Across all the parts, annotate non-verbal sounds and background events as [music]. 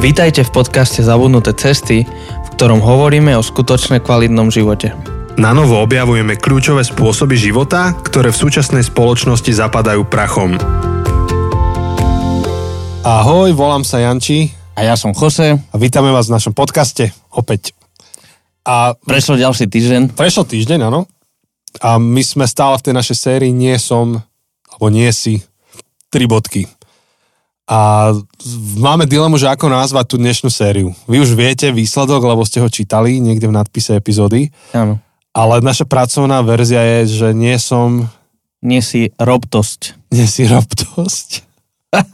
Vítajte v podcaste Zabudnuté cesty, v ktorom hovoríme o skutočne kvalitnom živote. Na novo objavujeme kľúčové spôsoby života, ktoré v súčasnej spoločnosti zapadajú prachom. Ahoj, volám sa Janči A ja som Jose. a vítame vás v našom podcaste opäť. A Prešlo ďalší týždeň. prešiel týždeň, áno. A my sme stále v tej našej sérii Nie som, alebo Nie si, tri bodky. A máme dilemu, že ako nazvať tú dnešnú sériu. Vy už viete výsledok, lebo ste ho čítali niekde v nadpise epizódy, Áno. ale naša pracovná verzia je, že nie som, Nie si robtosť. nie si robtosť. [laughs]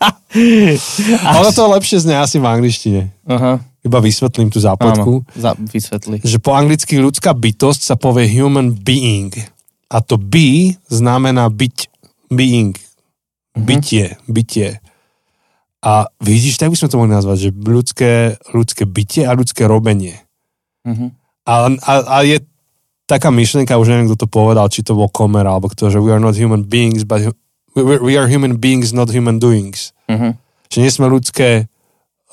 Ono to lepšie znie asi v angličtine. Aha. Iba vysvetlím tú zápletku. Áno. Za, vysvetli. Že po anglicky ľudská bytosť sa povie human being. A to be znamená byť. Being. Bytie. Bytie. A vidíš, tak by sme to mohli nazvať, že ľudské, ľudské bytie a ľudské robenie. Mhm. A, a, a je taká myšlienka, už neviem, kto to povedal, či to bol Komer, alebo kto, že we are not human beings, but we, we are human beings, not human doings. Mhm. Že nie sme ľudské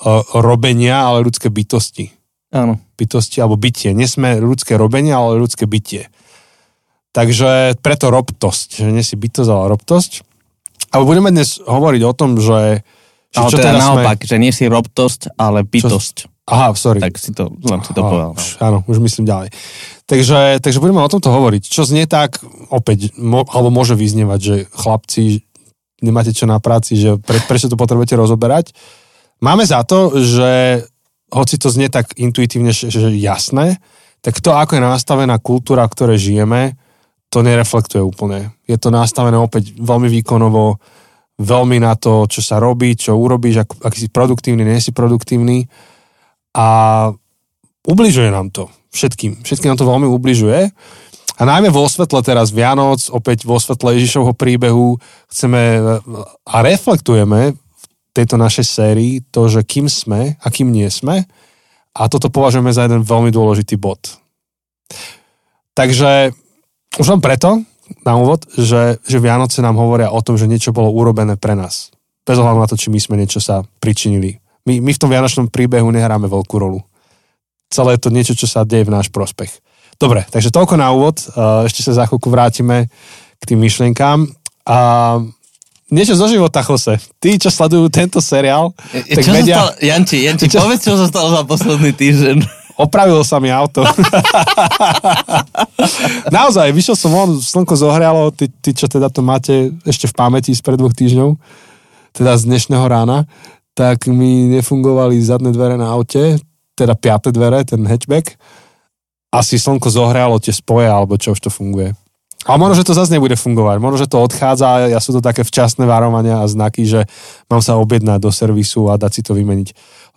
uh, robenia, ale ľudské bytosti. Áno. Bytosti alebo bytie. Nie sme ľudské robenie, ale ľudské bytie. Takže preto robtosť. Že nie si bytosť, ale robtosť. Ale budeme dnes hovoriť o tom, že... že Ale teda naopak, že nie si robtosť, ale bytosť. Aha, sorry. Tak si to, len si to Aha, povedal. no. Už, áno, už myslím ďalej. Takže, takže budeme o tomto hovoriť. Čo znie tak, opäť, mo, alebo môže vyznievať, že chlapci, nemáte čo na práci, že pre, prečo to potrebujete rozoberať. Máme za to, že hoci to znie tak intuitívne, že, že jasné, tak to, ako je nastavená kultúra, v ktorej žijeme, to nereflektuje úplne. Je to nastavené opäť veľmi výkonovo, veľmi na to, čo sa robí, čo urobíš, ak, aký si produktívny, nie si produktívny a ubližuje nám to všetkým. Všetkým nám to veľmi ubližuje. A najmä vo svetle teraz Vianoc, opäť vo svetle Ježišovho príbehu, chceme a reflektujeme v tejto našej sérii to, že kým sme a kým nie sme. A toto považujeme za jeden veľmi dôležitý bod. Takže už len preto, na úvod, že, že Vianoce nám hovoria o tom, že niečo bolo urobené pre nás. Bez ohľadu na to, či my sme niečo sa pričinili. My, my v tom Vianočnom príbehu nehráme veľkú rolu. Celé je to niečo, čo sa deje v náš prospech. Dobre, takže toľko na úvod. Uh, Ešte sa za chvíľku vrátime k tým myšlienkám. A niečo zo života, Jose. Tí, čo sledujú tento seriál, E, tak čo vedia... sa stalo, Janči, Janči, [laughs] Čo- povedz, čo sa stalo za posledný týždeň. Opravilo sa mi auto. [laughs] Naozaj, vyšiel som von, slnko zohrialo, ty, ty, čo teda to máte ešte v pamäti spred dvoch týždňov, teda z dnešného rána, tak mi nefungovali zadné dvere na aute, teda piaté dvere, ten hatchback. Asi slnko zohrialo tie spoje, alebo čo už to funguje. Ale možno, že to zase nebude fungovať. Možno, že to odchádza, ja sú to také včasné varovania a znaky, že mám sa objednať do servisu a dať si to vymeniť.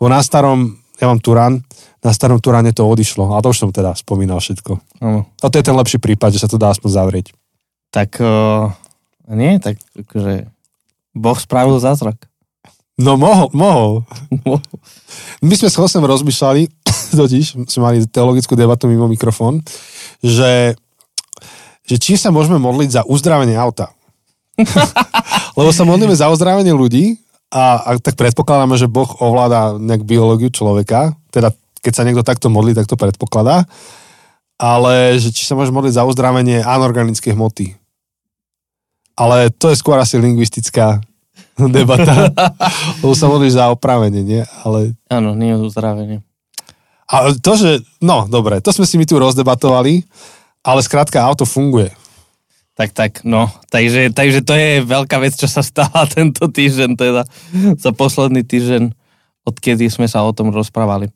Lebo na starom, ja mám Turán, na starom Turáne to odišlo. A to už som teda spomínal všetko. Áno. A to je ten lepší prípad, že sa to dá aspoň zavrieť. Tak uh, nie, tak akože Boh spravil zázrak. No mohol, mohol. My sme s Chosem rozmýšľali, [coughs] totiž sme mali teologickú debatu mimo mikrofón, že, že či sa môžeme modliť za uzdravenie auta. [laughs] Lebo sa modlíme za uzdravenie ľudí a, a tak predpokladáme, že Boh ovláda nejak biológiu človeka, teda keď sa niekto takto modlí, tak to predpokladá, ale že či sa môže modliť za uzdravenie anorganickej hmoty. Ale to je skôr asi lingvistická [laughs] debata, [laughs] lebo sa modlíš za opravenie, nie? Ale Áno, nie uzdravenie. a to, že, no dobre, to sme si my tu rozdebatovali, ale skrátka auto funguje. Tak, tak, no. Takže, takže to je veľká vec, čo sa stala [laughs] tento týždeň, teda za posledný týždeň, odkedy sme sa o tom rozprávali.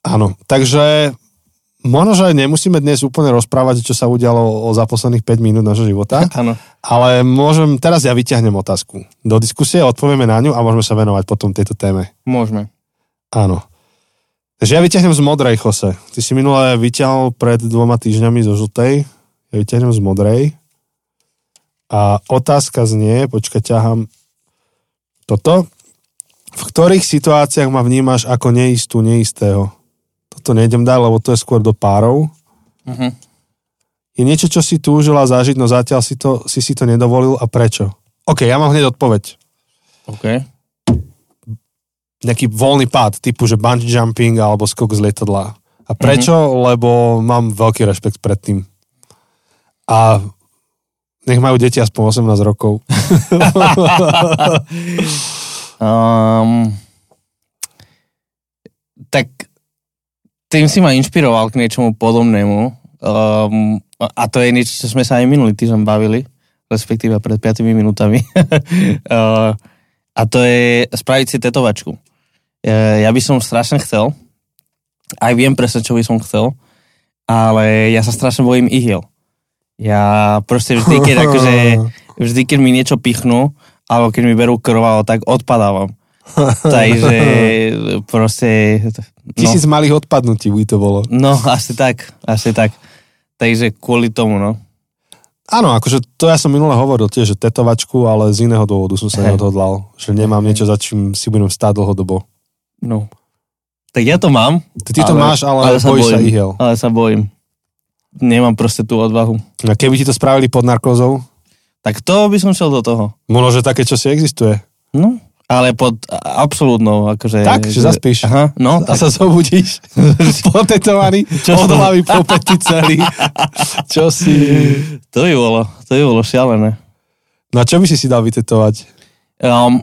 Áno, takže možno, že nemusíme dnes úplne rozprávať, čo sa udialo o za posledných 5 minút nášho života, [laughs] Áno. ale môžem, teraz ja vyťahnem otázku do diskusie, odpovieme na ňu a môžeme sa venovať potom tejto téme. Môžeme. Áno. Takže ja vyťahnem z modrej, Jose. Ty si minule vyťahol pred dvoma týždňami zo žltej, ja vyťahnem z modrej. A otázka znie, počkaj, ťahám toto. V ktorých situáciách ma vnímaš ako neistú, neistého? Toto nejdem dať, lebo to je skôr do párov. Uh-huh. Je niečo, čo si túžila zažiť, no zatiaľ si, to, si si to nedovolil a prečo? OK, ja mám hneď odpoveď. OK. nejaký voľný pád, typu, že bungee jumping alebo skok z lietadla. A prečo? Mm-hmm. Lebo mám veľký rešpekt pred tým. A nech majú deti aspoň 18 rokov. [laughs] um, tak tým si ma inšpiroval k niečomu podobnému. Um, a to je niečo, čo sme sa aj minulý týždeň bavili, respektíve pred 5 minútami. [laughs] uh, a to je spraviť si tetovačku. Uh, ja by som strašne chcel, aj viem presne, čo by som chcel, ale ja sa strašne bojím ihiel. Ja proste vždy, keď, [laughs] akože, vždy, keď mi niečo pichnú, alebo keď mi berú krvalo, tak odpadávam. [laughs] Takže proste... No. Tisíc malých odpadnutí by to bolo. No, asi tak, asi tak. Takže kvôli tomu, no. Áno, akože to ja som minule hovoril tiež, že tetovačku, ale z iného dôvodu som sa hey. neodhodlal, že nemám hey. niečo, za čím si budem stáť dlhodobo. No. Tak ja to mám. Ty, ty to ale, máš, ale, ale sa bojíš sa ihel. Ale sa bojím. Nemám proste tú odvahu. A keby ti to spravili pod narkózou? Tak to by som šiel do toho. Možno, že také čo si existuje. No, ale pod absolútnou, akože... Tak, že zaspíš. Aha, no. A sa zobudíš [laughs] potetovaný, [laughs] od hlavy po pety celý. [laughs] Čo si... To by bolo, to by bolo šialené. No a čo by si si dal vytetovať? Um,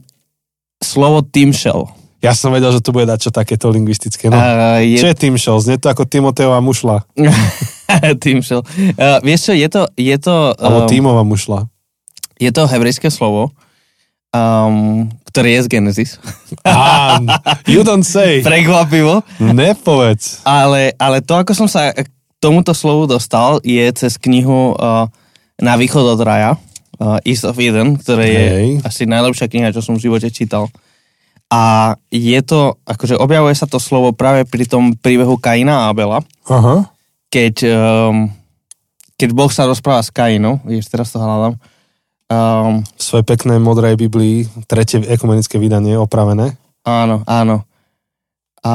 slovo Shell. Ja som vedel, že to bude dať čo takéto lingvistické. No. Uh, je... Čo je Shell? Znie to ako Timoteová mušla. [laughs] Shell. Uh, vieš čo, je to... Je to um, Alebo tímová mušla. Je to hebrejské slovo, um, ktorý je z Genesis. [laughs] Ah, you don't say. [laughs] Prekvapivo. Nepovedz. Ale, ale to, ako som sa k tomuto slovu dostal, je cez knihu uh, Na východ od raja, uh, East of Eden, ktoré je hey. asi najlepšia kniha, čo som v živote čítal. A je to, akože objavuje sa to slovo práve pri tom príbehu Kaina a Abela. Aha. Keď, um, keď Boh sa rozpráva s Kainom, vieš, teraz to hľadám, Um, v svojej peknej modrej Biblii, tretie ekumenické vydanie, opravené. Áno, áno. A...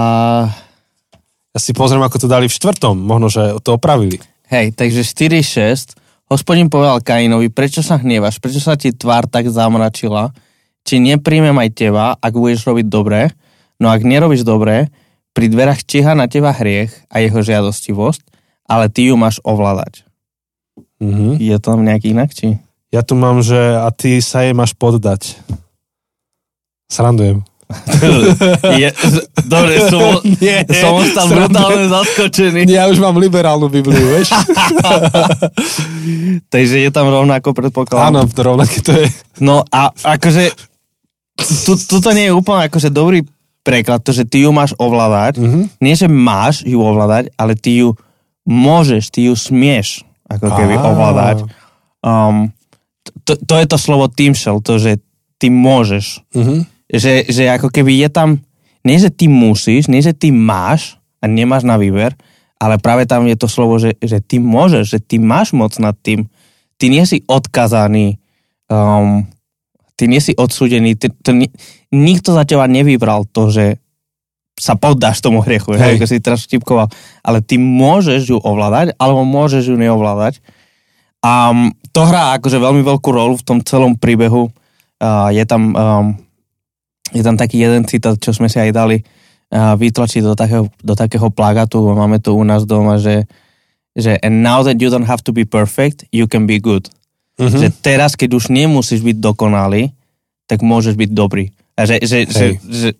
Ja si pozriem, ako to dali v štvrtom, možno, že to opravili. Hej, takže 4.6. Hospodin povedal Kainovi, prečo sa hnievaš, prečo sa ti tvár tak zamračila, či nepríjmem aj teba, ak budeš robiť dobre, no ak nerobíš dobre, pri dverách číha na teba hriech a jeho žiadostivosť, ale ty ju máš ovládať. Mm-hmm. Je to nejaký inak, či? Ja tu mám, že a ty sa jej máš poddať. Srandujem. [laughs] Je, dobre, som, [laughs] nie, som ostal brutálne zaskočený. Ja už mám liberálnu Bibliu, vieš? [laughs] Takže je tam rovnako predpokladám. Áno, to rovnaké to je. No a akože, tu, tuto nie je úplne akože dobrý preklad, to, že ty ju máš ovládať. Mm-hmm. Nie, že máš ju ovládať, ale ty ju môžeš, ty ju smieš ako keby ah. ovládať. Um, to, to je to slovo týmšel, to, že ty môžeš. Uh-huh. Že, že ako keby je tam, nie že ty musíš, nie že ty máš a nemáš na výber, ale práve tam je to slovo, že, že ty môžeš, že ty máš moc nad tým. Ty nie si odkazaný, um, ty nie si odsúdený, ty, to, nikto za teba nevybral to, že sa poddáš tomu hriechu, hej. ako si teraz štipkoval. Ale ty môžeš ju ovládať, alebo môžeš ju neovládať. A to hrá akože veľmi veľkú rolu v tom celom príbehu. Uh, je tam um, je tam taký jeden citát, čo sme si aj dali uh, vytlačiť do takého, do takého plagatu, máme to u nás doma, že, že and now that you don't have to be perfect, you can be good. Uh-huh. Že teraz, keď už nemusíš byť dokonalý, tak môžeš byť dobrý. A že, že, že, že,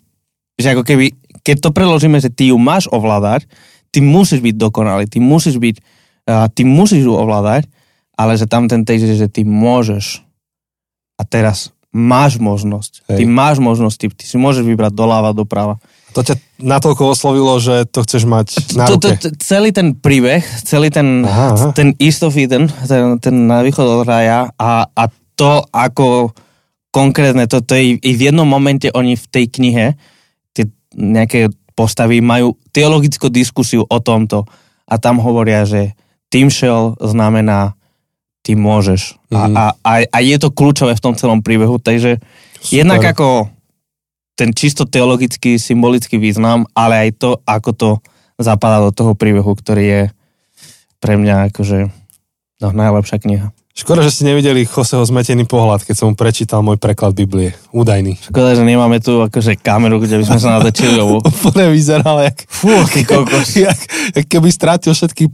že ako keby, keď to preložíme, že ty ju máš ovládať, ty musíš byť dokonalý, ty musíš byť, uh, ty musíš ju ovládať ale že tam ten text je, že ty môžeš a teraz máš možnosť. Hej. Ty máš možnosť, ty, ty si môžeš vybrať doľava, doprava. To ťa natoľko oslovilo, že to chceš mať na to, ruke. To, to, celý ten príbeh, celý ten, aha, aha. ten East of Eden, ten, ten na východ od raja a, a to, ako konkrétne, to, to je i v jednom momente oni v tej knihe, nejaké postavy majú teologickú diskusiu o tomto a tam hovoria, že Timšel znamená ty môžeš. Mm. A, mhm. a, a, a je to kľúčové v tom celom príbehu, takže Super. jednak ako ten čisto teologický, symbolický význam, ale aj to, ako to zapadá do toho príbehu, ktorý je pre mňa akože no, najlepšia kniha. Škoda, že ste nevideli Joseho zmetený pohľad, keď som mu prečítal môj preklad Biblie. Údajný. Škoda, že nemáme tu akože kameru, kde by sme sa natočili, lebo... [laughs] Úplne vyzeral, jak, Fú, aký kokos. [laughs] jak, jak keby strátil všetky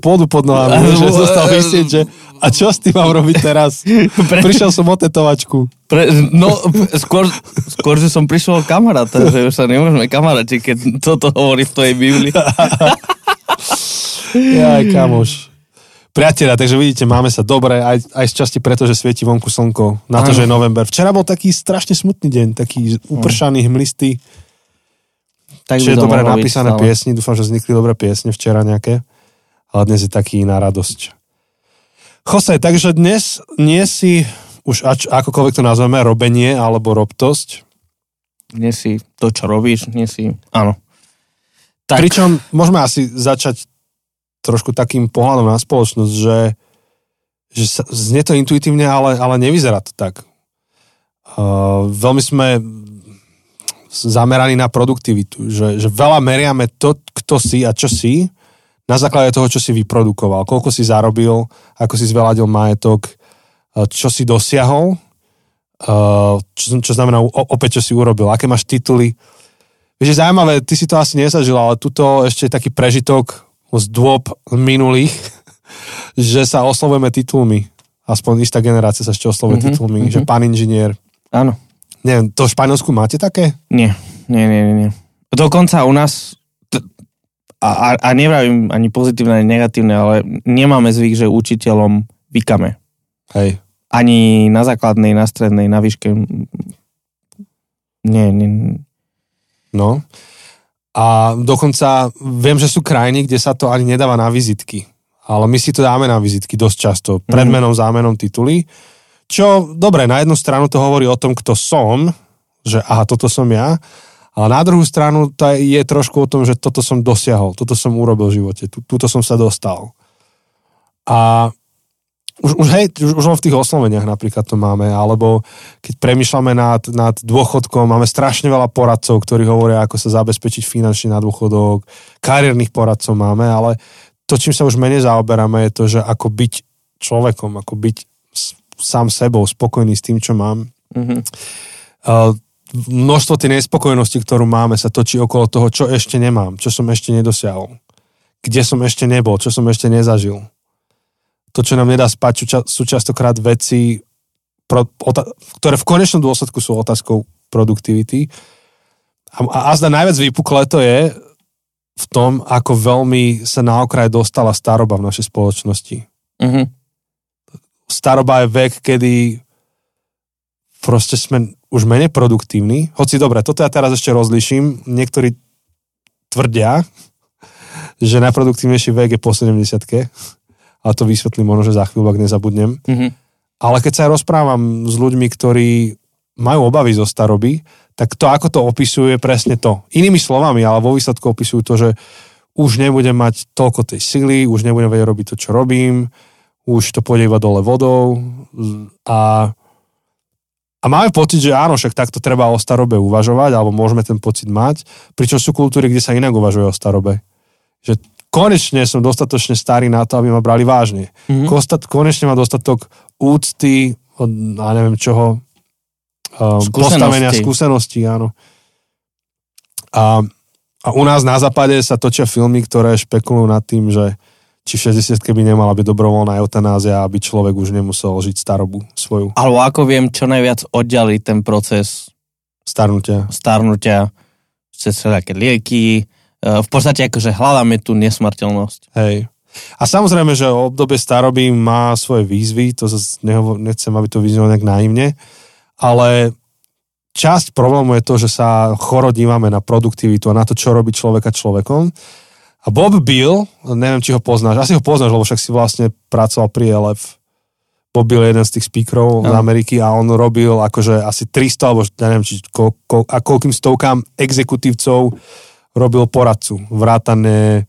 pôdu pod nohami, že zostal vysieť, že a čo s tým mám robiť teraz? [laughs] Pre- Prišiel som o tetovačku. Pre, no, skôr, skôr, že som prišiel kamaráta, že už sa nemôžeme kamaráti, keď toto hovorí v tvojej Biblii. Jaj, kamoš. Priatelia, takže vidíte, máme sa dobre, aj, aj z časti preto, že svieti vonku slnko, na to, Áno. že je november. Včera bol taký strašne smutný deň, taký upršaný, hmlistý, Tak čiže to dobre napísané stále. piesni, dúfam, že vznikli dobré piesne včera nejaké, ale dnes je taký na radosť. Jose, takže dnes nie si, už ač, akokoľvek to nazveme, robenie alebo robtosť, Nie si to, čo robíš, nie si... Áno. Tak, Pričom môžeme asi začať trošku takým pohľadom na spoločnosť, že, že sa, znie to intuitívne, ale, ale nevyzerá to tak. Uh, veľmi sme zameraní na produktivitu, že, že veľa meriame to, kto si a čo si, na základe toho, čo si vyprodukoval, koľko si zarobil, ako si zveladil majetok, uh, čo si dosiahol, uh, čo, čo znamená opäť, čo si urobil, aké máš tituly, Vieš, je zaujímavé, ty si to asi nezažil, ale tuto ešte taký prežitok z dôb minulých, [laughs] že sa oslovujeme titulmi. Aspoň istá generácia sa ešte oslovuje Mhm, mm-hmm, titulmi, mhm. mm-hmm. že pán inžinier. áno. Neviem, to v Španielsku máte také? Nie, nie, nie, nie. Dokonca u nás, a, a, a nevravím ani pozitívne, ani negatívne, ale nemáme zvyk, že učiteľom vykame. Hej. Ani na základnej, na strednej, na výške. Nie, nie. No. A dokonca viem, že sú krajiny, kde sa to ani nedáva na vizitky. Ale my si to dáme na vizitky dosť často. Mhm. menom, zámenom, tituly. Čo, dobre, na jednu stranu to hovorí o tom, kto som, že aha, toto som ja. Ale na druhú stranu to je trošku o tom, že toto som dosiahol, toto som urobil v živote, tu, tuto som sa dostal. A už, už hej, už, už len v tých osloveniach napríklad to máme, alebo keď premyšľame nad, nad dôchodkom, máme strašne veľa poradcov, ktorí hovoria, ako sa zabezpečiť finančne na dôchodok, kariérnych poradcov máme, ale to, čím sa už menej zaoberáme, je to, že ako byť človekom, ako byť sám sebou, spokojný s tým, čo mám. Mhm. Uh, množstvo tej nespokojnosti, ktorú máme, sa točí okolo toho, čo ešte nemám, čo som ešte nedosiahol, kde som ešte nebol, čo som ešte nezažil. To, čo nám nedá spať, ča- sú častokrát veci, pro, ota- ktoré v konečnom dôsledku sú otázkou produktivity. A, a, a zda najviac vypuklé to je v tom, ako veľmi sa na okraj dostala staroba v našej spoločnosti Mhm. staroba je vek, kedy proste sme už menej produktívni. Hoci dobre, toto ja teraz ešte rozliším. Niektorí tvrdia, že najproduktívnejší vek je po 70 ale to vysvetlím možno, že za chvíľu, ak nezabudnem. Mhm. Ale keď sa rozprávam s ľuďmi, ktorí majú obavy zo staroby, tak to, ako to opisujú, je presne to. Inými slovami, ale vo výsledku opisujú to, že už nebudem mať toľko tej sily, už nebudem vedieť robiť to, čo robím, už to pôjde iba dole vodou a, a máme pocit, že áno, však takto treba o starobe uvažovať, alebo môžeme ten pocit mať, pričom sú kultúry, kde sa inak uvažuje o starobe. Že konečne som dostatočne starý na to, aby ma brali vážne. Mhm. Kostat, konečne má dostatok úcty, od, a neviem čoho, um, Skúsenosti. postavenia, skúseností, áno. A, a u nás na západe sa točia filmy, ktoré špekulujú nad tým, že či v 60 by nemala byť dobrovoľná eutanázia, aby človek už nemusel žiť starobu svoju Alebo ako viem, čo najviac oddialiť ten proces starnutia. starnutia cez všelijaké lieky. E, V podstate akože hľadáme tú nesmrteľnosť. Hej. A samozrejme, že obdobie staroby má svoje výzvy, to zase nehovor, nechcem, aby to vyznelo nejak naivne, ale časť problému je to, že sa choro dívame na produktivitu a na to, čo robí človeka človekom. A Bob Bill, neviem, či ho poznáš, asi ho poznáš, lebo však si vlastne pracoval pri LF. Bob Bill je jeden z tých speakerov z Áno. Ameriky a on robil akože asi 300, alebo neviem, či ko, ko, a koľkým stovkám exekutívcov robil poradcu. Vrátane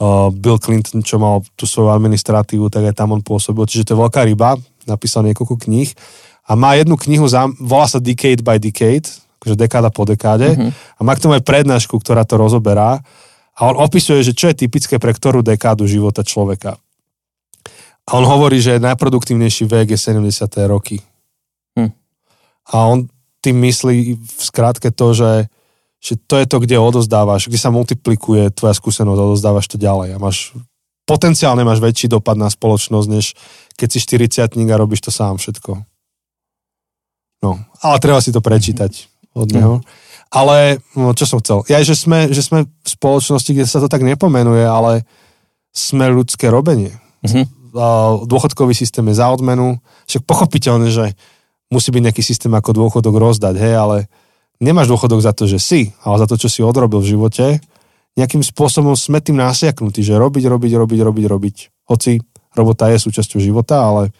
uh, Bill Clinton, čo mal tú svoju administratívu, tak aj tam on pôsobil. Čiže to je veľká ryba, napísal niekoľko kníh. A má jednu knihu, za, volá sa Decade by Decade, akože dekáda po dekáde. Mhm. A má k tomu aj prednášku, ktorá to rozoberá. A on opisuje, že čo je typické pre ktorú dekádu života človeka. A on hovorí, že najproduktívnejší vek je 70. roky. Hm. A on tým myslí v skratke to, že, že to je to, kde odozdávaš, kde sa multiplikuje tvoja skúsenosť, odozdávaš to ďalej a máš potenciálne máš väčší dopad na spoločnosť, než keď si 40 a robíš to sám všetko. No, ale treba si to prečítať od neho. Ale, no, čo som chcel? Ja, že sme, že sme v spoločnosti, kde sa to tak nepomenuje, ale sme ľudské robenie. Mhm. A Dôchodkový systém je za odmenu. Však pochopiteľne, že musí byť nejaký systém ako dôchodok rozdať, hej, ale nemáš dôchodok za to, že si, ale za to, čo si odrobil v živote. Nejakým spôsobom sme tým nasiaknutí, že robiť, robiť, robiť, robiť, robiť. Hoci robota je súčasťou života, ale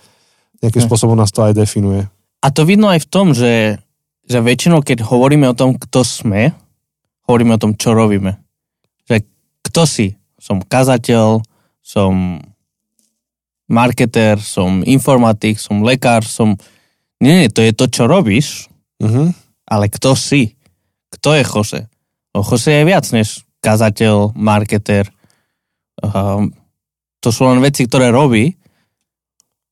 nejakým Hm. spôsobom nás to aj definuje. A to vidno aj v tom, že, že väčšinou, keď hovoríme o tom, kto sme, hovoríme o tom, čo robíme. Že kto si? Som kazateľ, som marketér, som informatik, som lekár, som... Nie, nie, to je to, čo robíš, Mhm. Ale kto si? Kto je Jose? No, Jose je viac než kazateľ, marketér. Um, to sú len veci, ktoré robí,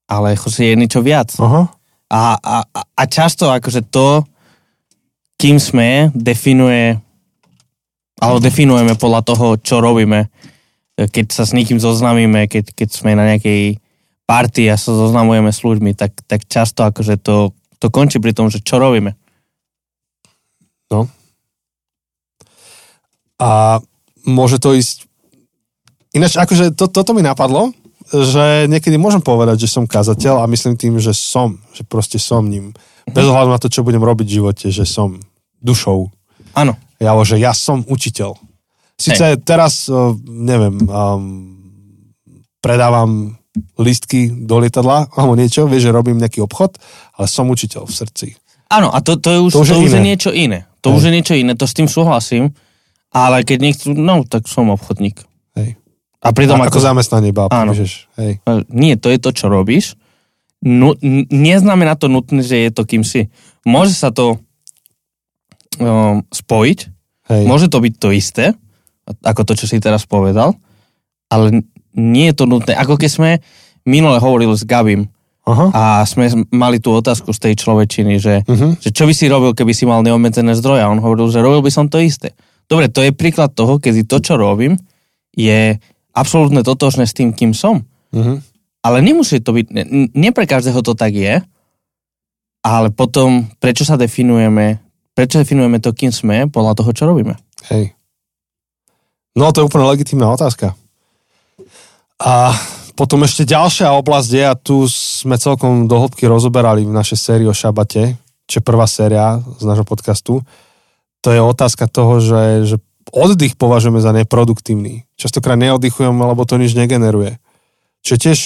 ale Jose je niečo viac. Aha. A, a, a- a často akože to, kým sme, definuje, alebo definujeme podľa toho, čo robíme. Keď sa s niekým zoznamíme, keď, keď sme na nejakej party a sa zoznamujeme s ľuďmi, tak, tak často akože to, to končí pri tom, že čo robíme. A môže to ísť... Ináč, akože to, toto mi napadlo, že niekedy môžem povedať, že som kazateľ a myslím tým, že som, že proste som ním. Bez ohľadu na to, čo budem robiť v živote, že som dušou. Áno. Ja, že ja som učiteľ. Sice teraz, uh, neviem, um, predávam listky do lietadla alebo niečo, vieš, že robím nejaký obchod, ale som učiteľ v srdci. Áno, a to, to, je, už, To to, už je už je iné. niečo iné. To Hej. už je niečo iné, to s tým súhlasím. Ale keď nechcú, no tak som obchodník. Hej. A pritom Ako, ako zamestnanie iba Áno. píšeš. Hej. E, Nie, to je to, čo robíš. No, neznamená to nutne, že je to kým si. Môže sa to um, spojiť, Hej. môže to byť to isté, ako to, čo si teraz povedal, ale nie je to nutné. Ako keď sme minule hovorili s Gabim Aha. a sme mali tú otázku z tej človečiny, že, Mhm. že čo by si robil, keby si mal neobmedzené zdroje. A on hovoril, že robil by som to isté. Dobre, to je príklad toho, keď to, čo robím, je absolútne totožné s tým, kým som. Mhm. Ale nemusí to byť, ne, nie pre každého to tak je, ale potom prečo sa definujeme, prečo definujeme to, kým sme, podľa toho, čo robíme. Hej. No to je úplne legitímna otázka. A potom ešte ďalšia oblasť je, a tu sme celkom do hĺbky rozoberali v našej sérii o šabate, čo je prvá séria z nášho podcastu, to je otázka toho, že, že oddych považujeme za neproduktívny. Častokrát neoddychujeme, lebo to nič negeneruje. Čo je tiež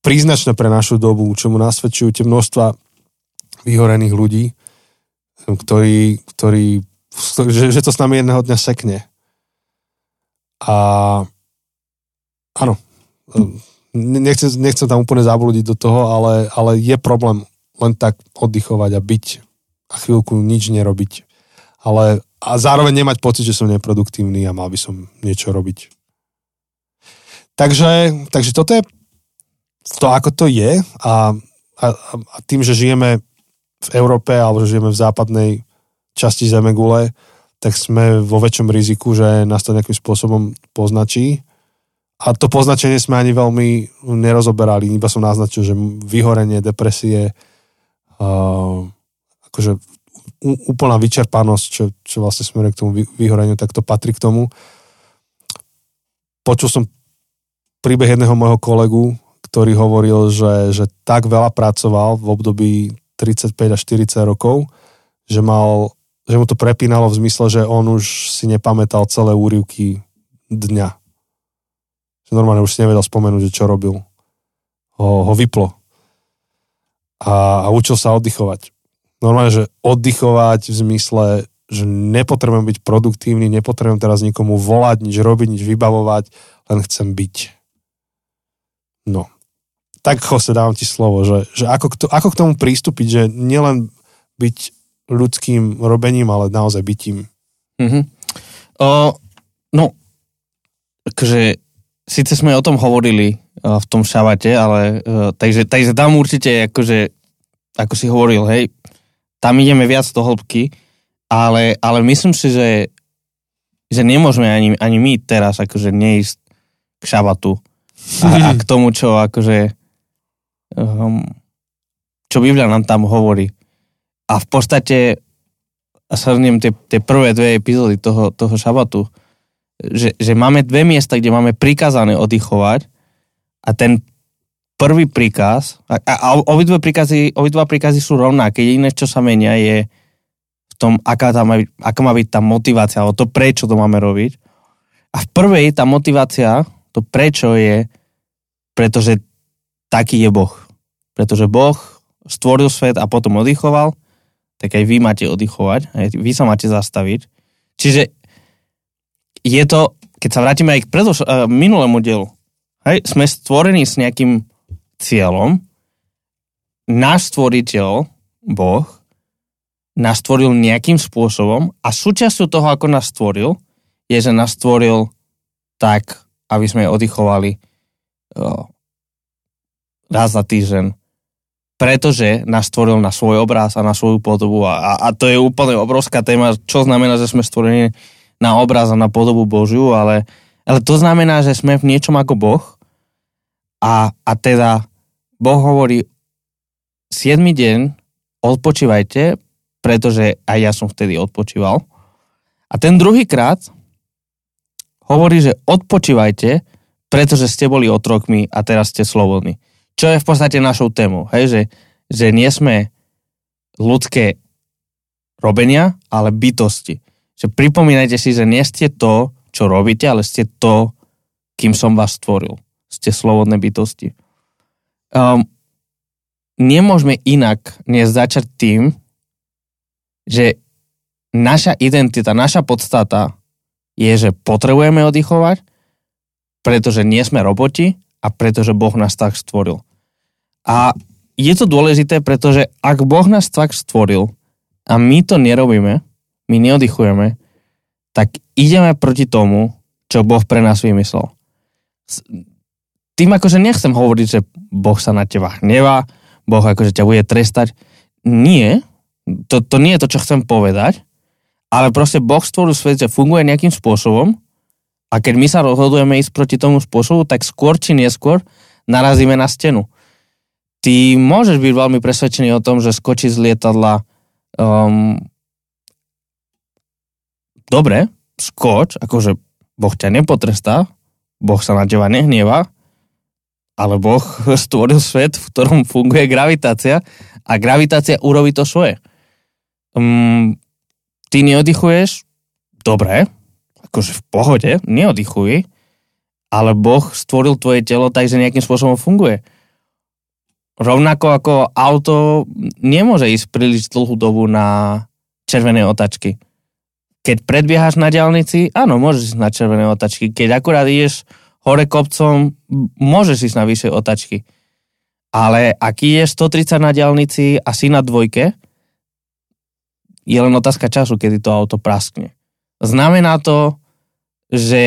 príznačné pre našu dobu, čomu nasvedčujú tie množstva vyhorených ľudí, ktorí, ktorí že, že to s nami jedného dňa sekne. A áno, nechcem, nechcem tam úplne zablúdiť do toho, ale, ale je problém len tak oddychovať a byť a chvíľku nič nerobiť. Ale a zároveň nemať pocit, že som neproduktívny a mal by som niečo robiť. Takže, takže toto je to, ako to je a, a, a tým, že žijeme v Európe alebo že žijeme v západnej časti Zemegule, tak sme vo väčšom riziku, že nás to nejakým spôsobom poznačí. A to poznačenie sme ani veľmi nerozoberali, iba som naznačil, že vyhorenie, depresie, uh, akože úplná vyčerpanosť, čo, čo vlastne smeruje k tomu vy- vyhoreniu, tak to patrí k tomu. Počul som príbeh jedného môjho kolegu, ktorý hovoril, že, že tak veľa pracoval v období 35 až 40 rokov, že, mal, že mu to prepínalo v zmysle, že on už si nepamätal celé úrivky dňa. Že normálne už si nevedel spomenúť, že čo robil. Ho, ho vyplo. A, a učil sa oddychovať. Normálne, že oddychovať v zmysle, že nepotrebujem byť produktívny, nepotrebujem teraz nikomu volať, nič robiť, nič vybavovať, len chcem byť. No. Tak Jose, dávam ti slovo, že, že ako, k to, ako k tomu prístupiť, že nielen byť ľudským robením, ale naozaj bytím. Mhm. O, no, akože, síce sme o tom hovorili uh, v tom šabate, ale uh, takže, takže tam určite akože, ako si hovoril, hej, tam ideme viac do hĺbky, ale, ale myslím si, že, že nemôžeme ani, ani my teraz akože neísť k šabatu a, a k tomu, čo akože um, čo Biblia nám tam hovorí. A v podstate shrniem tie, tie prvé dve epizódy toho, toho šabatu, že, že máme dve miesta, kde máme prikázané oddychovať a ten prvý príkaz, a, a obidva príkazy, obidva príkazy sú rovnaké, jediné, čo sa menia je v tom, aká, tam má, aká má byť tá motivácia, alebo to prečo to máme robiť. A v prvej tá motivácia, to prečo je, pretože taký je Boh. Pretože Boh stvoril svet a potom oddychoval tak aj vy máte oddychovať, aj vy sa máte zastaviť. Čiže je to, keď sa vrátime aj k predoš- uh, minulému dielu, hej, sme stvorení s nejakým cieľom, náš stvoriteľ, Boh, nás stvoril nejakým spôsobom a súčasťou toho, ako nás stvoril, je, že nás stvoril tak, aby sme oddychovali uh, raz za týždeň pretože nás stvoril na svoj obraz a na svoju podobu a, a, a to je úplne obrovská téma, čo znamená, že sme stvorení na obraz a na podobu Božiu, ale, ale to znamená, že sme v niečom ako Boh a, a teda Boh hovorí 7 deň odpočívajte, pretože aj ja som vtedy odpočíval. A ten druhý krát hovorí, že odpočívajte, pretože ste boli otrokmi a teraz ste slobodní čo je v podstate našou témou, hej, že, že nie sme ľudské robenia, ale bytosti. Že pripomínajte si, že nie ste to, čo robíte, ale ste to, kým som vás stvoril. Ste slobodné bytosti. Um, nemôžeme inak než tým, že naša identita, naša podstata je, že potrebujeme oddychovať, pretože nie sme roboti a pretože Boh nás tak stvoril. A je to dôležité, pretože ak Boh nás tak stvoril a my to nerobíme, my neoddychujeme, tak ideme proti tomu, čo Boh pre nás vymyslel. Tým akože nechcem hovoriť, že Boh sa na teba hnevá, Boh akože ťa bude trestať. Nie, to, to nie je to, čo chcem povedať, ale proste Boh stvoril svet, že funguje nejakým spôsobom a keď my sa rozhodujeme ísť proti tomu spôsobu, tak skôr či neskôr narazíme na stenu. Ty môžeš byť veľmi presvedčený o tom, že skočí z lietadla um, dobre, skoč, akože Boh ťa nepotrestá, Boh sa na teba nehnieva, ale Boh [laughs] stvoril svet, v ktorom funguje gravitácia a gravitácia urobí to svoje. Um, ty neoddychuješ, dobre, akože v pohode, neoddychuj, ale Boh stvoril tvoje telo tak, že nejakým spôsobom funguje. Rovnako ako auto nemôže ísť príliš dlhú dobu na červené otačky. Keď predbiehaš na diálnici, áno, môžeš ísť na červené otačky. Keď akurát ideš hore kopcom, môžeš ísť na vyššie otačky. Ale ak ideš 130 na diálnici a si na dvojke, je len otázka času, kedy to auto praskne. Znamená to, že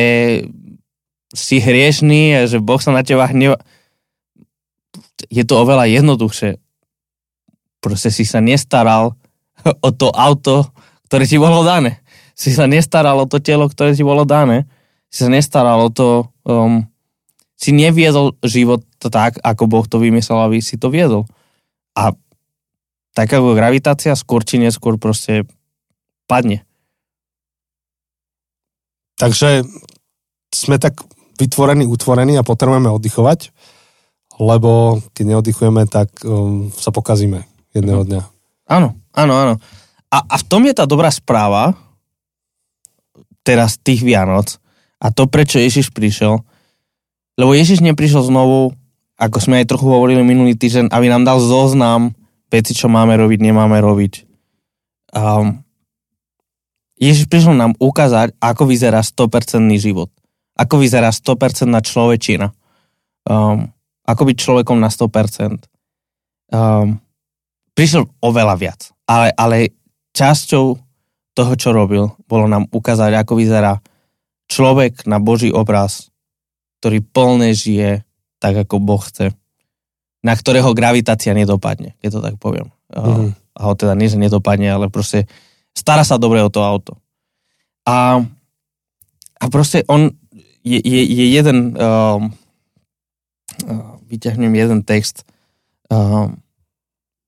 si hriešný a že Boh sa na teba hneva. Je to oveľa jednoduchšie. Proste si sa nestaral [laughs] o to auto, ktoré ti bolo dané. Si sa nestaral o to telo, ktoré ti bolo dané. Si sa nestaral o to... Um, si neviedol život tak, ako Boh to vymyslel, aby si to viedol. A tak ako gravitácia skôr či neskôr proste padne. Takže sme tak vytvorení, utvorení a potrebujeme oddychovať, lebo keď neoddychujeme, tak um, sa pokazíme jedného dňa. Áno, áno, áno. A, a v tom je tá dobrá správa, teraz tých Vianoc, a to, prečo Ježiš prišiel, lebo Ježiš neprišiel znovu, ako sme aj trochu hovorili minulý týždeň, aby nám dal zoznam veci, čo máme robiť, nemáme robiť. Um, Ježiš prišiel nám ukázať, ako vyzerá 100% život. Ako vyzerá 100% človečina. Um, ako byť človekom na 100%. Um, prišiel oveľa viac. Ale, ale časťou toho, čo robil, bolo nám ukázať, ako vyzerá človek na Boží obraz, ktorý plne žije tak, ako Boh chce. Na ktorého gravitácia nedopadne, keď to tak poviem. Mm-hmm. A ho teda nie, že nedopadne, ale proste stará sa dobre o to auto. A, a proste on je, je, je jeden um, uh, vyťahnem jeden text um,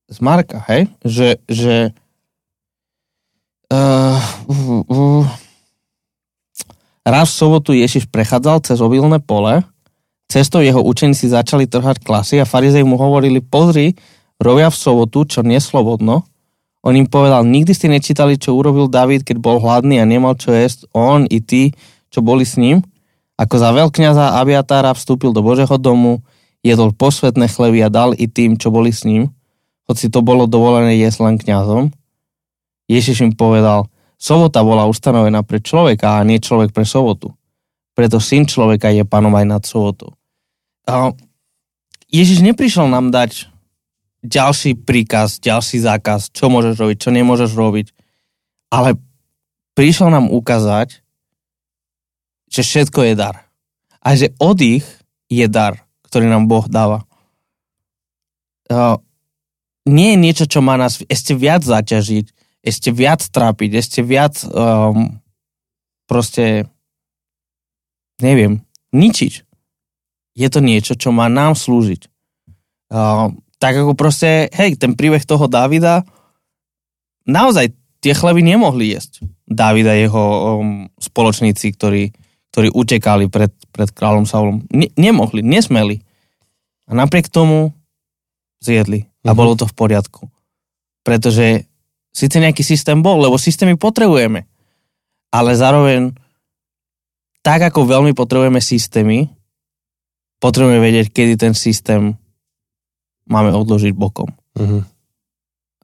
z Marka, hej, že, že uh, uh, uh, raz v sobotu Ježiš prechádzal cez obilné pole, cestou jeho učeníci začali trhať klasy a farizej mu hovorili, pozri, robia v sobotu, čo neslobodno. On im povedal, nikdy ste nečítali, čo urobil David, keď bol hladný a nemal čo jesť, on i tí, čo boli s ním. Ako za veľkňaza Abiatára vstúpil do Božeho domu, jedol posvetné chleby a dal i tým, čo boli s ním, hoci to bolo dovolené jesť len kňazom. Ježiš im povedal, sobota bola ustanovená pre človeka a nie človek pre sobotu. Preto syn človeka je panom aj nad sobotou. Ježiš neprišiel nám dať ďalší príkaz, ďalší zákaz, čo môžeš robiť, čo nemôžeš robiť, ale prišiel nám ukázať, že všetko je dar. A že oddych je dar ktorý nám Boh dáva. Nie je niečo, čo má nás ešte viac zaťažiť, ešte viac trápiť, ešte viac um, proste neviem, ničiť. Je to niečo, čo má nám slúžiť. Uh, tak ako proste, hej, ten príbeh toho Davida, naozaj tie chleby nemohli jesť. Davida a jeho um, spoločníci, ktorí ktorí utekali pred, pred kráľom Saulom. Ne, nemohli, nesmeli. A napriek tomu zjedli. A uh-huh. bolo to v poriadku. Pretože síce nejaký systém bol, lebo systémy potrebujeme. Ale zároveň tak, ako veľmi potrebujeme systémy, potrebujeme vedieť, kedy ten systém máme odložiť bokom. Uh-huh.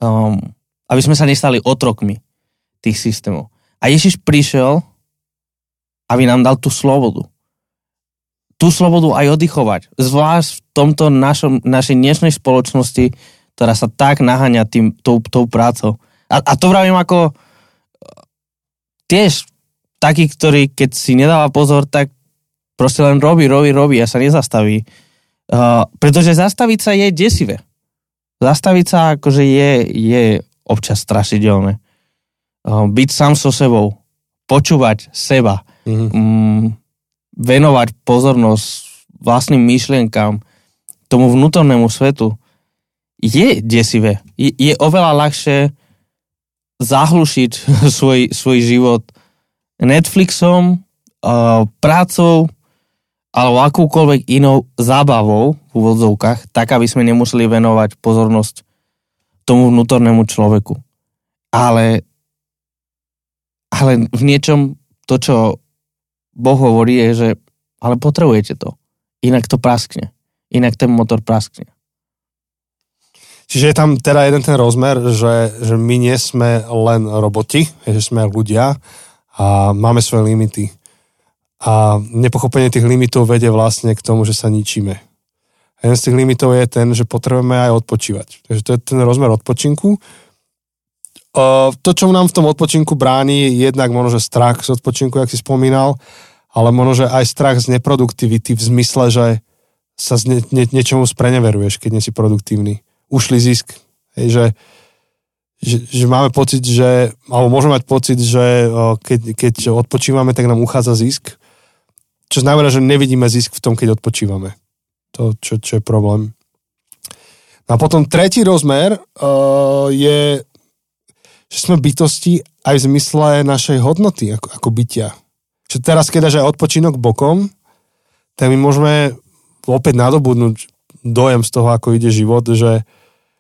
Um, aby sme sa nestali otrokmi tých systémov. A Ježiš prišiel aby nám dal tú slobodu. Tú slobodu aj oddychovať. Zvlášť v tomto našom, našej dnešnej spoločnosti, ktorá sa tak naháňa tým, tou, tou prácou. A, a to vravím ako tiež taký, ktorý keď si nedáva pozor, tak proste len robí, robí, robí a sa nezastaví. Uh, pretože zastaviť sa je desivé. Zastaviť sa akože je, je občas strašidelné. Uh, byť sám so sebou, počúvať seba, mm-hmm. mm, venovať pozornosť vlastným myšlienkám, tomu vnútornému svetu, je desivé. Je, je oveľa ľahšie zahlušiť [laughs] svoj, svoj život Netflixom, prácou alebo akúkoľvek inou zábavou v úvodzovkách, tak aby sme nemuseli venovať pozornosť tomu vnútornému človeku. Ale, ale v niečom to, čo Boh hovorí, je, že ale potrebujete to. Inak to praskne. Inak ten motor praskne. Čiže je tam teda jeden ten rozmer, že, že my nie sme len roboti, že sme ľudia a máme svoje limity. A nepochopenie tých limitov vedie vlastne k tomu, že sa ničíme. A jeden z tých limitov je ten, že potrebujeme aj odpočívať. Takže to je ten rozmer odpočinku. To, čo nám v tom odpočinku bráni, je jednak možno, že strach z odpočinku, jak si spomínal, ale možno, že aj strach z neproduktivity v zmysle, že sa z ne, ne, niečomu spreneveruješ, keď nie si produktívny. Ušli zisk. Hej, že, že, že máme pocit, že, alebo môžeme mať pocit, že keď, keď odpočívame, tak nám uchádza zisk. Čo znamená, že nevidíme zisk v tom, keď odpočívame. To, čo, čo je problém. No a potom tretí rozmer uh, je že sme bytosti aj v zmysle našej hodnoty ako, ako bytia. Že teraz, keď dáš aj odpočinok bokom, tak my môžeme opäť nadobudnúť dojem z toho, ako ide život, že,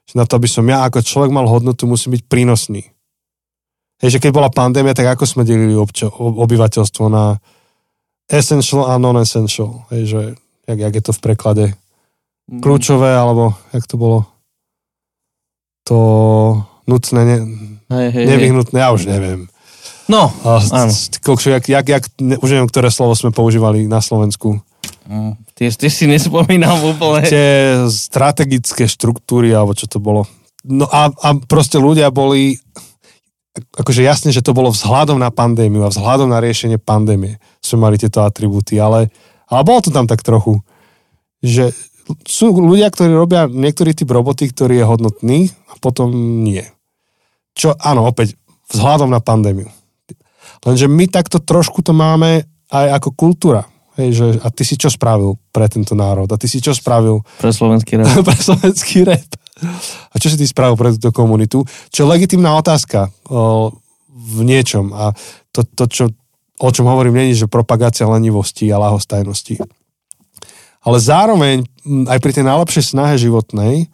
že na to, aby som ja ako človek mal hodnotu, musím byť prínosný. Hej, že keď bola pandémia, tak ako sme delili obča- obyvateľstvo na essential a non-essential. Hej, že jak, jak je to v preklade? Mm. Kľúčové, alebo jak to bolo? To nutné, ne, hej, hej, nevyhnutné, ja už neviem. No, a, áno. Jak, jak, jak, ne, už neviem, ktoré slovo sme používali na Slovensku. Mm, tie, tie si nespomínam úplne. Tie strategické štruktúry, alebo čo to bolo. No a, a proste ľudia boli, akože jasne, že to bolo vzhľadom na pandémiu a vzhľadom na riešenie pandémie sme mali tieto atribúty, ale, ale bolo to tam tak trochu, že sú ľudia, ktorí robia niektorý typ roboty, ktorý je hodnotný a potom nie. Čo áno, opäť vzhľadom na pandémiu. Lenže my takto trošku to máme aj ako kultúra. Hej, že, a ty si čo spravil pre tento národ? A ty si čo spravil? [laughs] Pre slovenský rap. pre slovenský rap. A čo si ty spravil pre túto komunitu? Čo je legitimná otázka o, v niečom. A to, to čo, o čom hovorím, není, že propagácia lenivosti a lahostajnosti. Ale zároveň aj pri tej najlepšej snahe životnej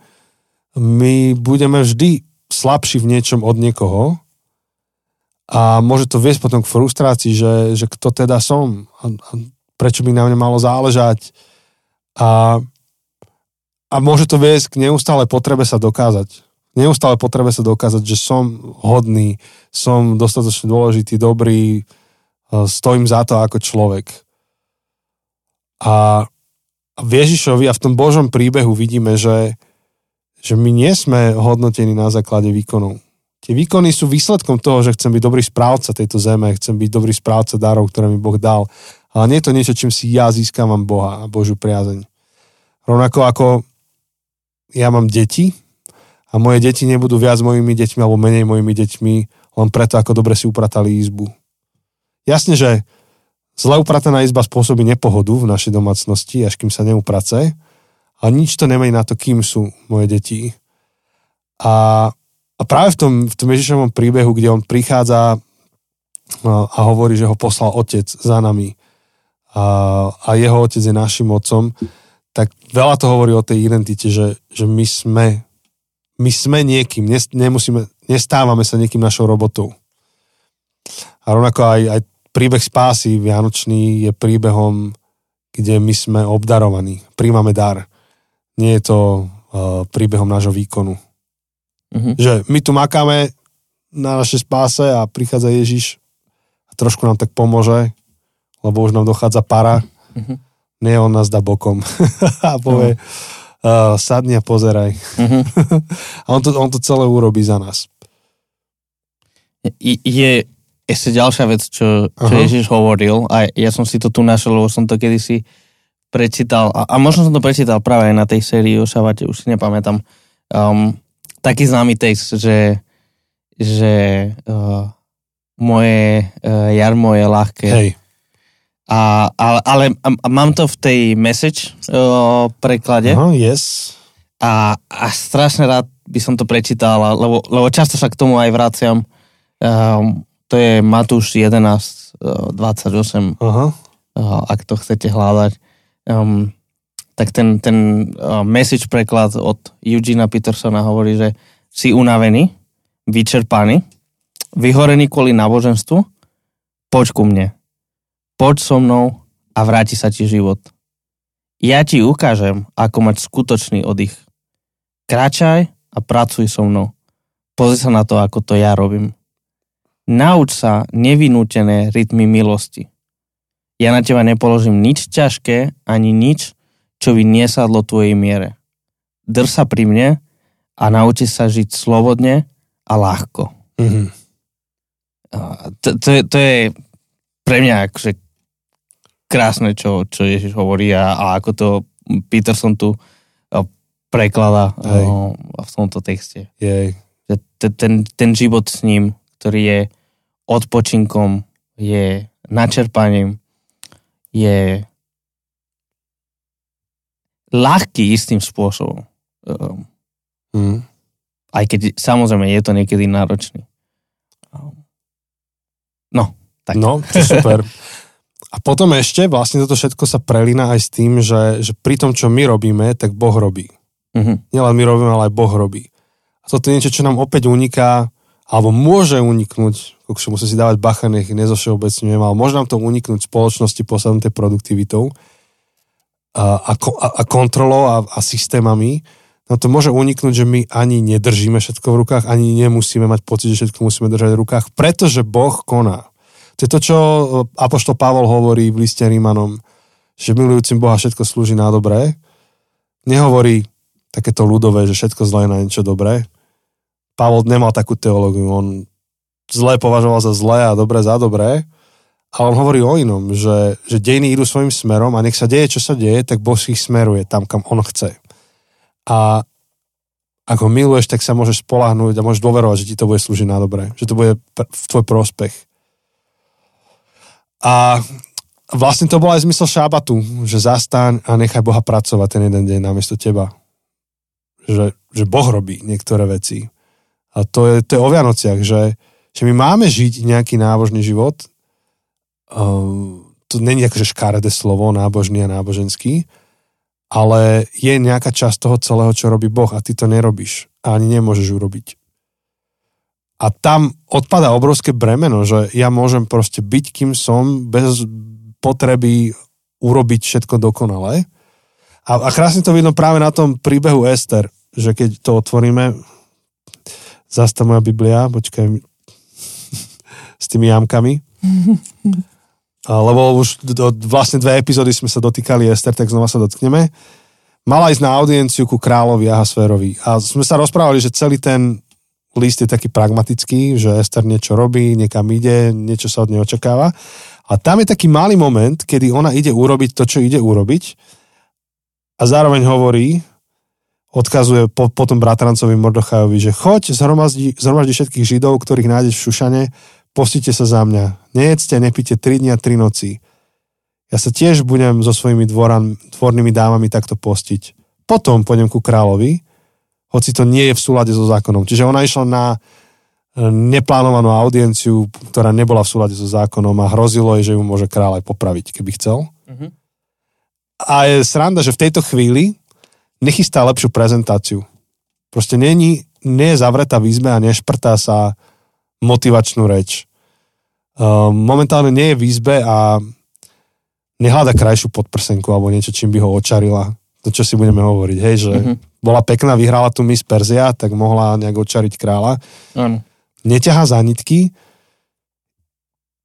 my budeme vždy slabší v niečom od niekoho a môže to viesť potom k frustrácii, že, že kto teda som a, a prečo by na mne malo záležať a, a môže to viesť k neustále potrebe sa dokázať. Neustále potrebe sa dokázať, že som hodný, som dostatočne dôležitý, dobrý, e, stojím za to ako človek. A v Ježišovi a v tom Božom príbehu vidíme, že, že my nie sme hodnotení na základe výkonov Tie výkony sú výsledkom toho, že chcem byť dobrý správca tejto zeme, chcem byť dobrý správca darov, ktoré mi Boh dal. Ale nie je to niečo, čím si ja získavam Boha a Božiu priazeň. Rovnako ako ja mám deti a moje deti nebudú viac mojimi deťmi alebo menej mojimi deťmi len preto, ako dobre si upratali izbu. Jasne, že zle uprataná izba spôsobí nepohodu v našej domácnosti, až kým sa neuprace, ale nič to nemení na to, kým sú moje deti. A a práve v tom, v tom Ježišovom príbehu, kde on prichádza a hovorí, že ho poslal otec za nami a, a jeho otec je našim otcom, tak veľa to hovorí o tej identite, že, že my sme my sme niekým, nemusíme, nestávame sa niekým našou robotou. A rovnako aj, aj príbeh spásy Vianočný je príbehom, kde my sme obdarovaní, príjmame dar. Nie je to uh, príbehom nášho výkonu. Uh-huh. Že my tu makáme na našej spáse a prichádza Ježiš a trošku nám tak pomôže, lebo už nám dochádza para. Uh-huh. Nie, on nás dá bokom [laughs] a povie, uh-huh. uh, sadni a pozeraj. Uh-huh. [laughs] a on to, on to celé urobí za nás. Je, je ešte ďalšia vec, čo, čo uh-huh. Ježiš hovoril a ja som si to tu našiel, lebo som to kedysi prečítal a, a možno som to prečítal práve aj na tej sérii o šavate, už si nepamätám. Um, taký známy text, že, že uh, moje uh, jarmo je ľahké. Hej. A, ale, ale a, mám to v tej message uh, preklade. Uh, yes. A, a strašne rád by som to prečítal, lebo, lebo často sa k tomu aj vraciam. Um, to je Matúš 11, uh, 28, uh-huh. uh, ak to chcete hľadať. Um, tak ten, ten uh, message preklad od Eugena Petersona hovorí, že si unavený, vyčerpaný, vyhorený kvôli náboženstvu, poď ku mne. Poď so mnou a vráti sa ti život. Ja ti ukážem, ako mať skutočný oddych. Kráčaj a pracuj so mnou. Pozri sa na to, ako to ja robím. Nauč sa nevinútené rytmy milosti. Ja na teba nepoložím nič ťažké, ani nič, čo by nesadlo tvojej miere. Dr sa pri mne a nauči sa žiť slobodne a ľahko. Mm-hmm. To, to, je, to je pre mňa akože krásne, čo, čo Ježiš hovorí a, a ako to Peterson tu preklada v tomto texte. Jej. Ten, ten, život s ním, ktorý je odpočinkom, je načerpaním, je ľahký istým spôsobom. Mm. Aj keď samozrejme je to niekedy náročný. Um, no, tak. No, super. [laughs] A potom ešte vlastne toto všetko sa prelína aj s tým, že, že pri tom, čo my robíme, tak Boh robí. Mm-hmm. Nielen my robíme, ale aj Boh robí. A toto je niečo, čo nám opäť uniká, alebo môže uniknúť, ako musím si dávať bacha, nech nezovšeobecňujem, ale môže nám to uniknúť spoločnosti posadnuté produktivitou, a, a, a kontrolou a, a systémami, no to môže uniknúť, že my ani nedržíme všetko v rukách, ani nemusíme mať pocit, že všetko musíme držať v rukách, pretože Boh koná. To je to, čo e, Apoštol Pavol hovorí v liste Rímanom, že milujúcim Boha všetko slúži na dobré. Nehovorí takéto ľudové, že všetko zlé na niečo dobré. Pavol nemal takú teológiu, on zlé považoval za zlé a dobré za dobré Ale on hovorí o inom, že, že dejiny idú svojim smerom a nech sa deje, čo sa deje, tak Boh ich smeruje tam, kam on chce. A ak miluješ, tak sa môžeš spolahnúť a môžeš dôverovať, že ti to bude slúžiť na dobré, že to bude v tvoj prospech. A vlastne to bol aj zmysel šábatu, že zastaň a nechaj Boha pracovať ten jeden deň namiesto teba. Že, že Boh robí niektoré veci. A to je, to je o Vianociach, že, že my máme žiť nejaký nábožný život, uh, to není akože škaredé slovo, nábožný a náboženský, ale je nejaká časť toho celého, čo robí Boh a ty to nerobíš a ani nemôžeš urobiť. A tam odpada obrovské bremeno, že ja môžem proste byť, kým som, bez potreby urobiť všetko dokonale. A, a krásne to vidno práve na tom príbehu Ester, že keď to otvoríme, zasta moja Biblia, počkaj, [laughs] s tými jamkami. Lebo už do, vlastne dve epizódy sme sa dotýkali Ester, tak znova sa dotkneme. Mala ísť na audienciu ku kráľovi Ahasférovi. A sme sa rozprávali, že celý ten list je taký pragmatický, že Ester niečo robí, niekam ide, niečo sa od nej očakáva. A tam je taký malý moment, kedy ona ide urobiť to, čo ide urobiť a zároveň hovorí, odkazuje po, potom bratrancovi Mordochajovi, že choď, zhromaždi, zhromaždi všetkých židov, ktorých nájdeš v Šušane, postite sa za mňa. Nejedzte, nepite 3 dni a 3 noci. Ja sa tiež budem so svojimi dvoran, dvornými dámami takto postiť. Potom pôjdem ku kráľovi, hoci to nie je v súlade so zákonom. Čiže ona išla na e, neplánovanú audienciu, ktorá nebola v súlade so zákonom a hrozilo jej, že ju môže kráľ aj popraviť, keby chcel. Mm-hmm. A je sranda, že v tejto chvíli nechystá lepšiu prezentáciu. Proste není, nie je zavretá v izbe a nešprtá sa motivačnú reč. Um, momentálne nie je v izbe a nehľada krajšiu podprsenku alebo niečo, čím by ho očarila. To, čo si budeme hovoriť. Hej, že mm-hmm. Bola pekná, vyhrala tu Miss Perzia, tak mohla nejak očariť kráľa. Áno. Neťahá za nitky,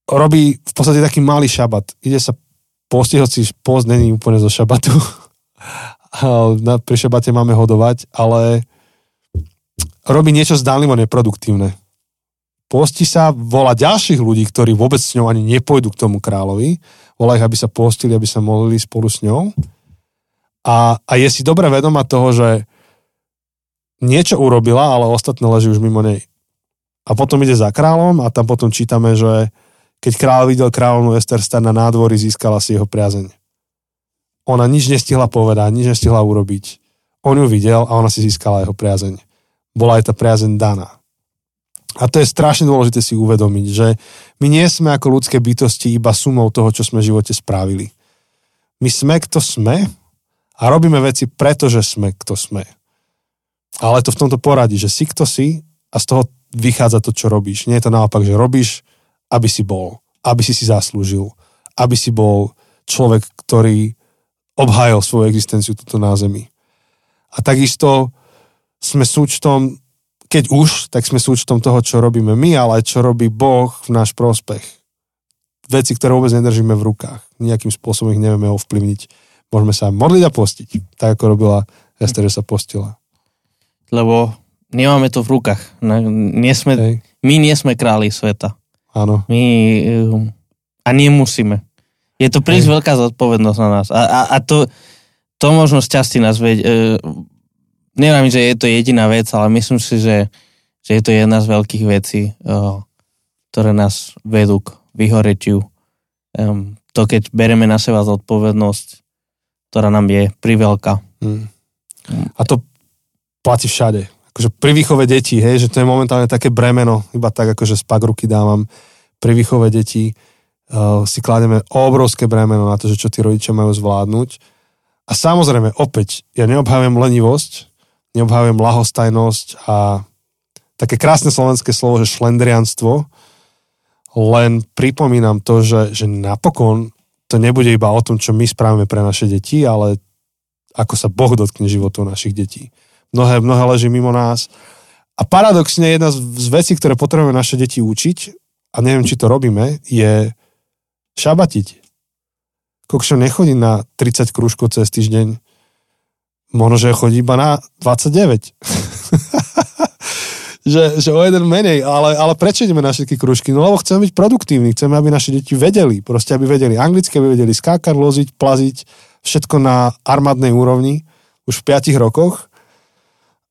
robí v podstate taký malý šabat. Ide sa postiť, hoci post není úplne zo šabatu. [laughs] na, pri šabate máme hodovať, ale robí niečo zdánlivo neproduktívne. Posti sa, volá ďalších ľudí, ktorí vôbec s ňou ani nepôjdu k tomu kráľovi, volá ich, aby sa postili, aby sa modlili spolu s ňou. A, a je si dobre vedoma toho, že niečo urobila, ale ostatné leží už mimo nej. A potom ide za kráľom a tam potom čítame, že keď kráľ videl kráľovnú Ester na nádvory, získala si jeho priazeň. Ona nič nestihla povedať, nič nestihla urobiť. On ju videl a ona si získala jeho priazeň. Bola aj tá priazeň daná. A to je strašne dôležité si uvedomiť, že my nie sme ako ľudské bytosti iba sumou toho, čo sme v živote spravili. My sme, kto sme a robíme veci preto, že sme, kto sme. Ale to v tomto poradí, že si, kto si a z toho vychádza to, čo robíš. Nie je to naopak, že robíš, aby si bol, aby si si zaslúžil, aby si bol človek, ktorý obhájil svoju existenciu tuto na zemi. A takisto sme súčtom, keď už, tak sme súčtom toho, čo robíme my, ale aj čo robí Boh v náš prospech. Veci, ktoré vôbec nedržíme v rukách. Nejakým spôsobom ich nevieme ovplyvniť. Môžeme sa modliť a postiť, tak ako robila Ester, že sa postila. Lebo nemáme to v rukách. Nie sme, my nie sme králi sveta. Áno. My um, a nemusíme. Je to príliš veľká zodpovednosť na nás. A, a, a to, to možno z časti nás veď, e, neviem, že je to jediná vec, ale myslím si, že, že je to jedna z veľkých vecí, e, ktoré nás vedú k vyhoretiu. E, to, keď bereme na seba zodpovednosť, ktorá nám je priveľká. Hmm. A to platí všade. Akože pri výchove detí, hej, že to je momentálne také bremeno, iba tak akože spak ruky dávam pri výchove detí uh, si kládeme obrovské bremeno na to, že čo tí rodičia majú zvládnuť. A samozrejme, opäť, ja neobhajujem lenivosť, neobhajujem lahostajnosť a také krásne slovenské slovo, že šlendrianstvo, len pripomínam to, že, že napokon to nebude iba o tom, čo my spravíme pre naše deti, ale ako sa Boh dotkne životov našich detí. Mnohé, mnohé leží mimo nás. A paradoxne jedna z vecí, ktoré potrebujeme naše deti učiť, a neviem, či to robíme, je šabatiť. Kokšo nechodí na 30 krúžkov cez týždeň. Možno, že chodí iba na 29. [laughs] že, že o jeden menej, ale, ale prečo ideme na všetky kružky? No lebo chceme byť produktívni, chceme, aby naše deti vedeli, proste aby vedeli anglicky, aby vedeli skákať, loziť, plaziť, všetko na armádnej úrovni už v 5 rokoch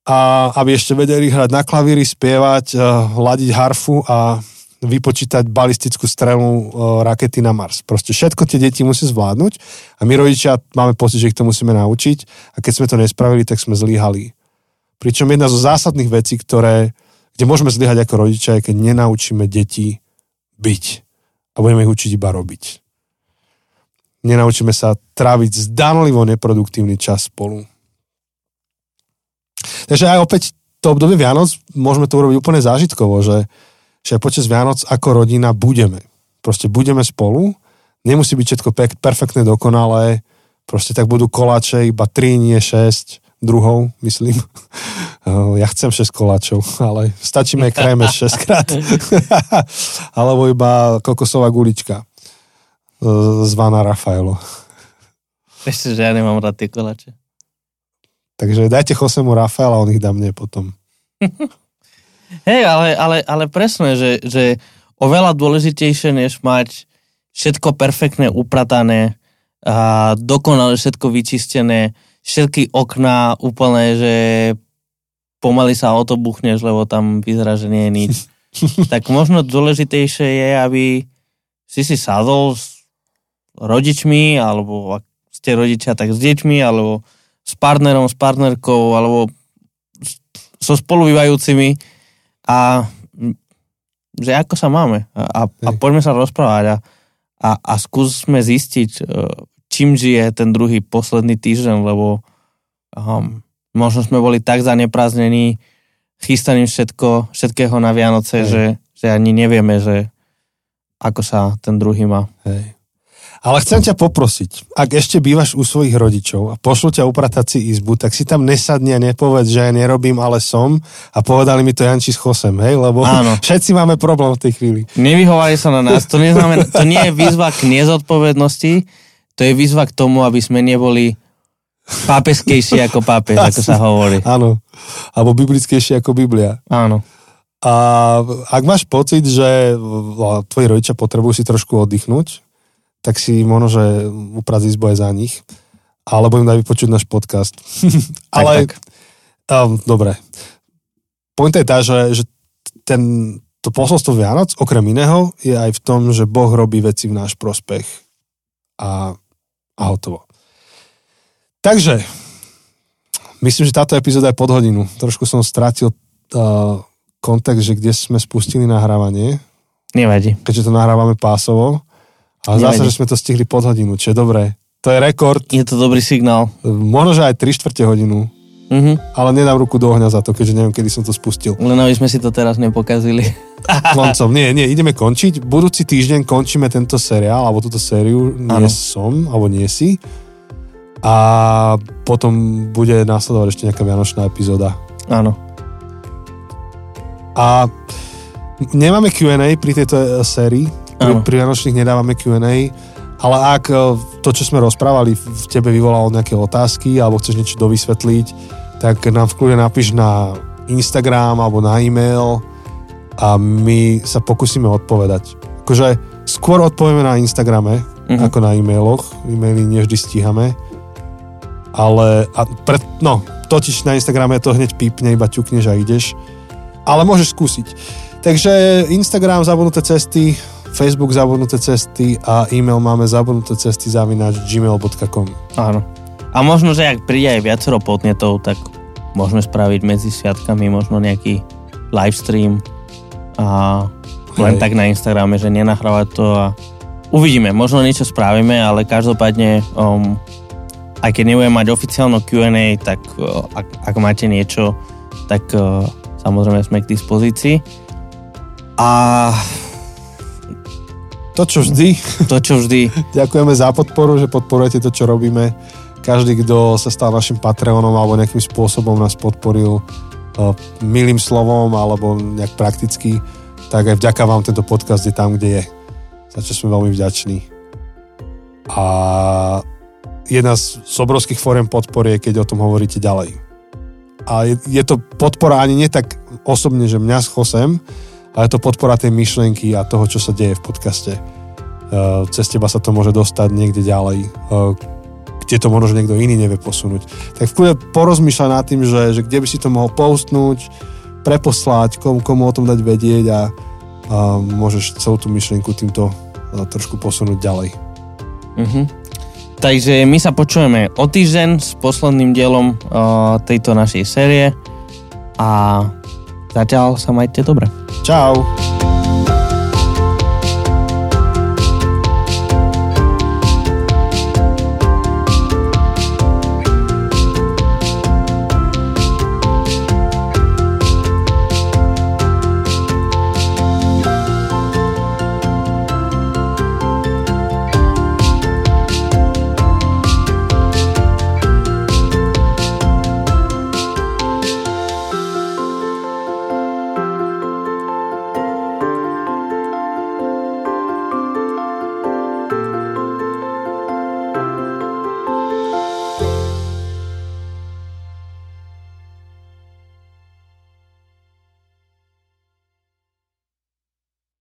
a aby ešte vedeli hrať na klavíri, spievať, hladiť eh, harfu a vypočítať balistickú strelu eh, rakety na Mars. Proste všetko tie deti musí zvládnuť a my rodičia máme pocit, že ich to musíme naučiť a keď sme to nespravili, tak sme zlíhali. Pričom jedna zo zásadných vecí, ktoré kde môžeme zlyhať ako rodičia, keď nenaučíme deti byť a budeme ich učiť iba robiť. Nenaučíme sa tráviť zdanlivo neproduktívny čas spolu. Takže aj opäť to obdobie Vianoc môžeme to urobiť úplne zážitkovo, že, že počas Vianoc ako rodina budeme. Proste budeme spolu, nemusí byť všetko perfektné, dokonalé, proste tak budú koláče iba 3, nie 6, druhou, myslím. [laughs] Ja chcem 6 koláčov, ale stačí mi krajme 6 krát. Alebo iba kokosová gulička zvaná Rafaelo. Ešte, že ja nemám rád tie koláče. Takže dajte Chosemu Rafaela, on ich dá mne potom. [laughs] Hej, ale, ale, ale presne, že, že oveľa dôležitejšie, než mať všetko perfektne upratané, a dokonale všetko vyčistené, všetky okná úplne, že pomaly sa o to buchneš, lebo tam vyzerá, že nie je nič. [laughs] tak možno dôležitejšie je, aby si si sadol s rodičmi, alebo ak ste rodičia, tak s deťmi, alebo s partnerom, s partnerkou, alebo so spolubývajúcimi. A že ako sa máme? A, a, a poďme sa rozprávať a, a, a skúsme zistiť, e, čím žije ten druhý posledný týždeň, lebo um, možno sme boli tak zanepráznení chystaním všetko, všetkého na Vianoce, že, že ani nevieme, že ako sa ten druhý má. Hej. Ale chcem ťa poprosiť, ak ešte bývaš u svojich rodičov a pošlu ťa upratať si izbu, tak si tam nesadni a nepovedz, že ja nerobím, ale som a povedali mi to Janči s Chosem, hej, lebo Áno. [laughs] všetci máme problém v tej chvíli. Nevyhovali sa na nás, to, neznamená, to nie je výzva k nezodpovednosti, to je výzva k tomu, aby sme neboli pápeskejší ako pápež, ako sa hovorí. [laughs] Áno, alebo biblickejší ako Biblia. Áno. A ak máš pocit, že tvoji rodičia potrebujú si trošku oddychnúť, tak si možno, že uprazí zboj za nich. Alebo im daj vypočuť náš podcast. [laughs] Ale, tak, tak. Um, dobre. Pointa je tá, že, že ten, to posolstvo Vianoc, okrem iného, je aj v tom, že Boh robí veci v náš prospech. A a hotovo. Takže, myslím, že táto epizóda je pod hodinu. Trošku som strátil uh, kontext, že kde sme spustili nahrávanie. Nevadí. Keďže to nahrávame pásovo. A zase, že sme to stihli pod hodinu, čo je dobré. To je rekord. Je to dobrý signál. Možno, že aj 3 čtvrte hodinu. Uh-huh. Ale nedám ruku do ohňa za to, keďže neviem, kedy som to spustil. Len aby sme si to teraz nepokazili. [laughs] Koncom. Nie, nie, ideme končiť. Budúci týždeň končíme tento seriál, alebo túto sériu. Nie ano. som, alebo nie si. A potom bude následovať ešte nejaká vianočná epizóda. Áno. A nemáme Q&A pri tejto e, sérii. Pri, pri Vianočných nedávame Q&A. Ale ak e, to, čo sme rozprávali, v tebe vyvolalo nejaké otázky alebo chceš niečo dovysvetliť, tak nám v kľude napíš na Instagram alebo na e-mail a my sa pokúsime odpovedať. Akože skôr odpovieme na Instagrame uh-huh. ako na e-mailoch. E-maily nevždy stíhame. Ale, a pre, no, totiž na Instagrame to hneď pípne, iba ťukneš a ideš. Ale môžeš skúsiť. Takže Instagram, zabudnuté cesty, Facebook zabudnuté cesty a e-mail máme zabudnuté cesty zavináč gmail.com. Áno. A možno, že ak príde aj viacero podnetov, tak môžeme spraviť medzi sviatkami možno nejaký livestream a len Hej. tak na Instagrame, že nenahrávať to a uvidíme, možno niečo spravíme, ale každopádne um, aj keď nebudem mať oficiálnu Q&A, tak uh, ak, ak máte niečo, tak uh, samozrejme sme k dispozícii. A to, čo vždy. To, čo vždy. [laughs] Ďakujeme za podporu, že podporujete to, čo robíme. Každý, kto sa stal našim Patreonom alebo nejakým spôsobom nás podporil, milým slovom alebo nejak prakticky, tak aj vďaka vám tento podcast je tam, kde je. Za čo sme veľmi vďační. A jedna z, z obrovských fóriem podpory je, keď o tom hovoríte ďalej. a je, je to podpora ani nie tak osobne, že mňa s Chosem, ale je to podpora tej myšlienky a toho, čo sa deje v podcaste. Uh, cez teba sa to môže dostať niekde ďalej, uh, kde to možno niekto iný nevie posunúť. Tak v kľude porozmýšľaj nad tým, že, že kde by si to mohol postnúť, preposlať, komu, komu o tom dať vedieť a, a môžeš celú tú myšlienku týmto uh, trošku posunúť ďalej. Uh-huh. Takže my sa počujeme o týždeň s posledným dielom uh, tejto našej série a Zatiaľ sa majte dobre. Čau.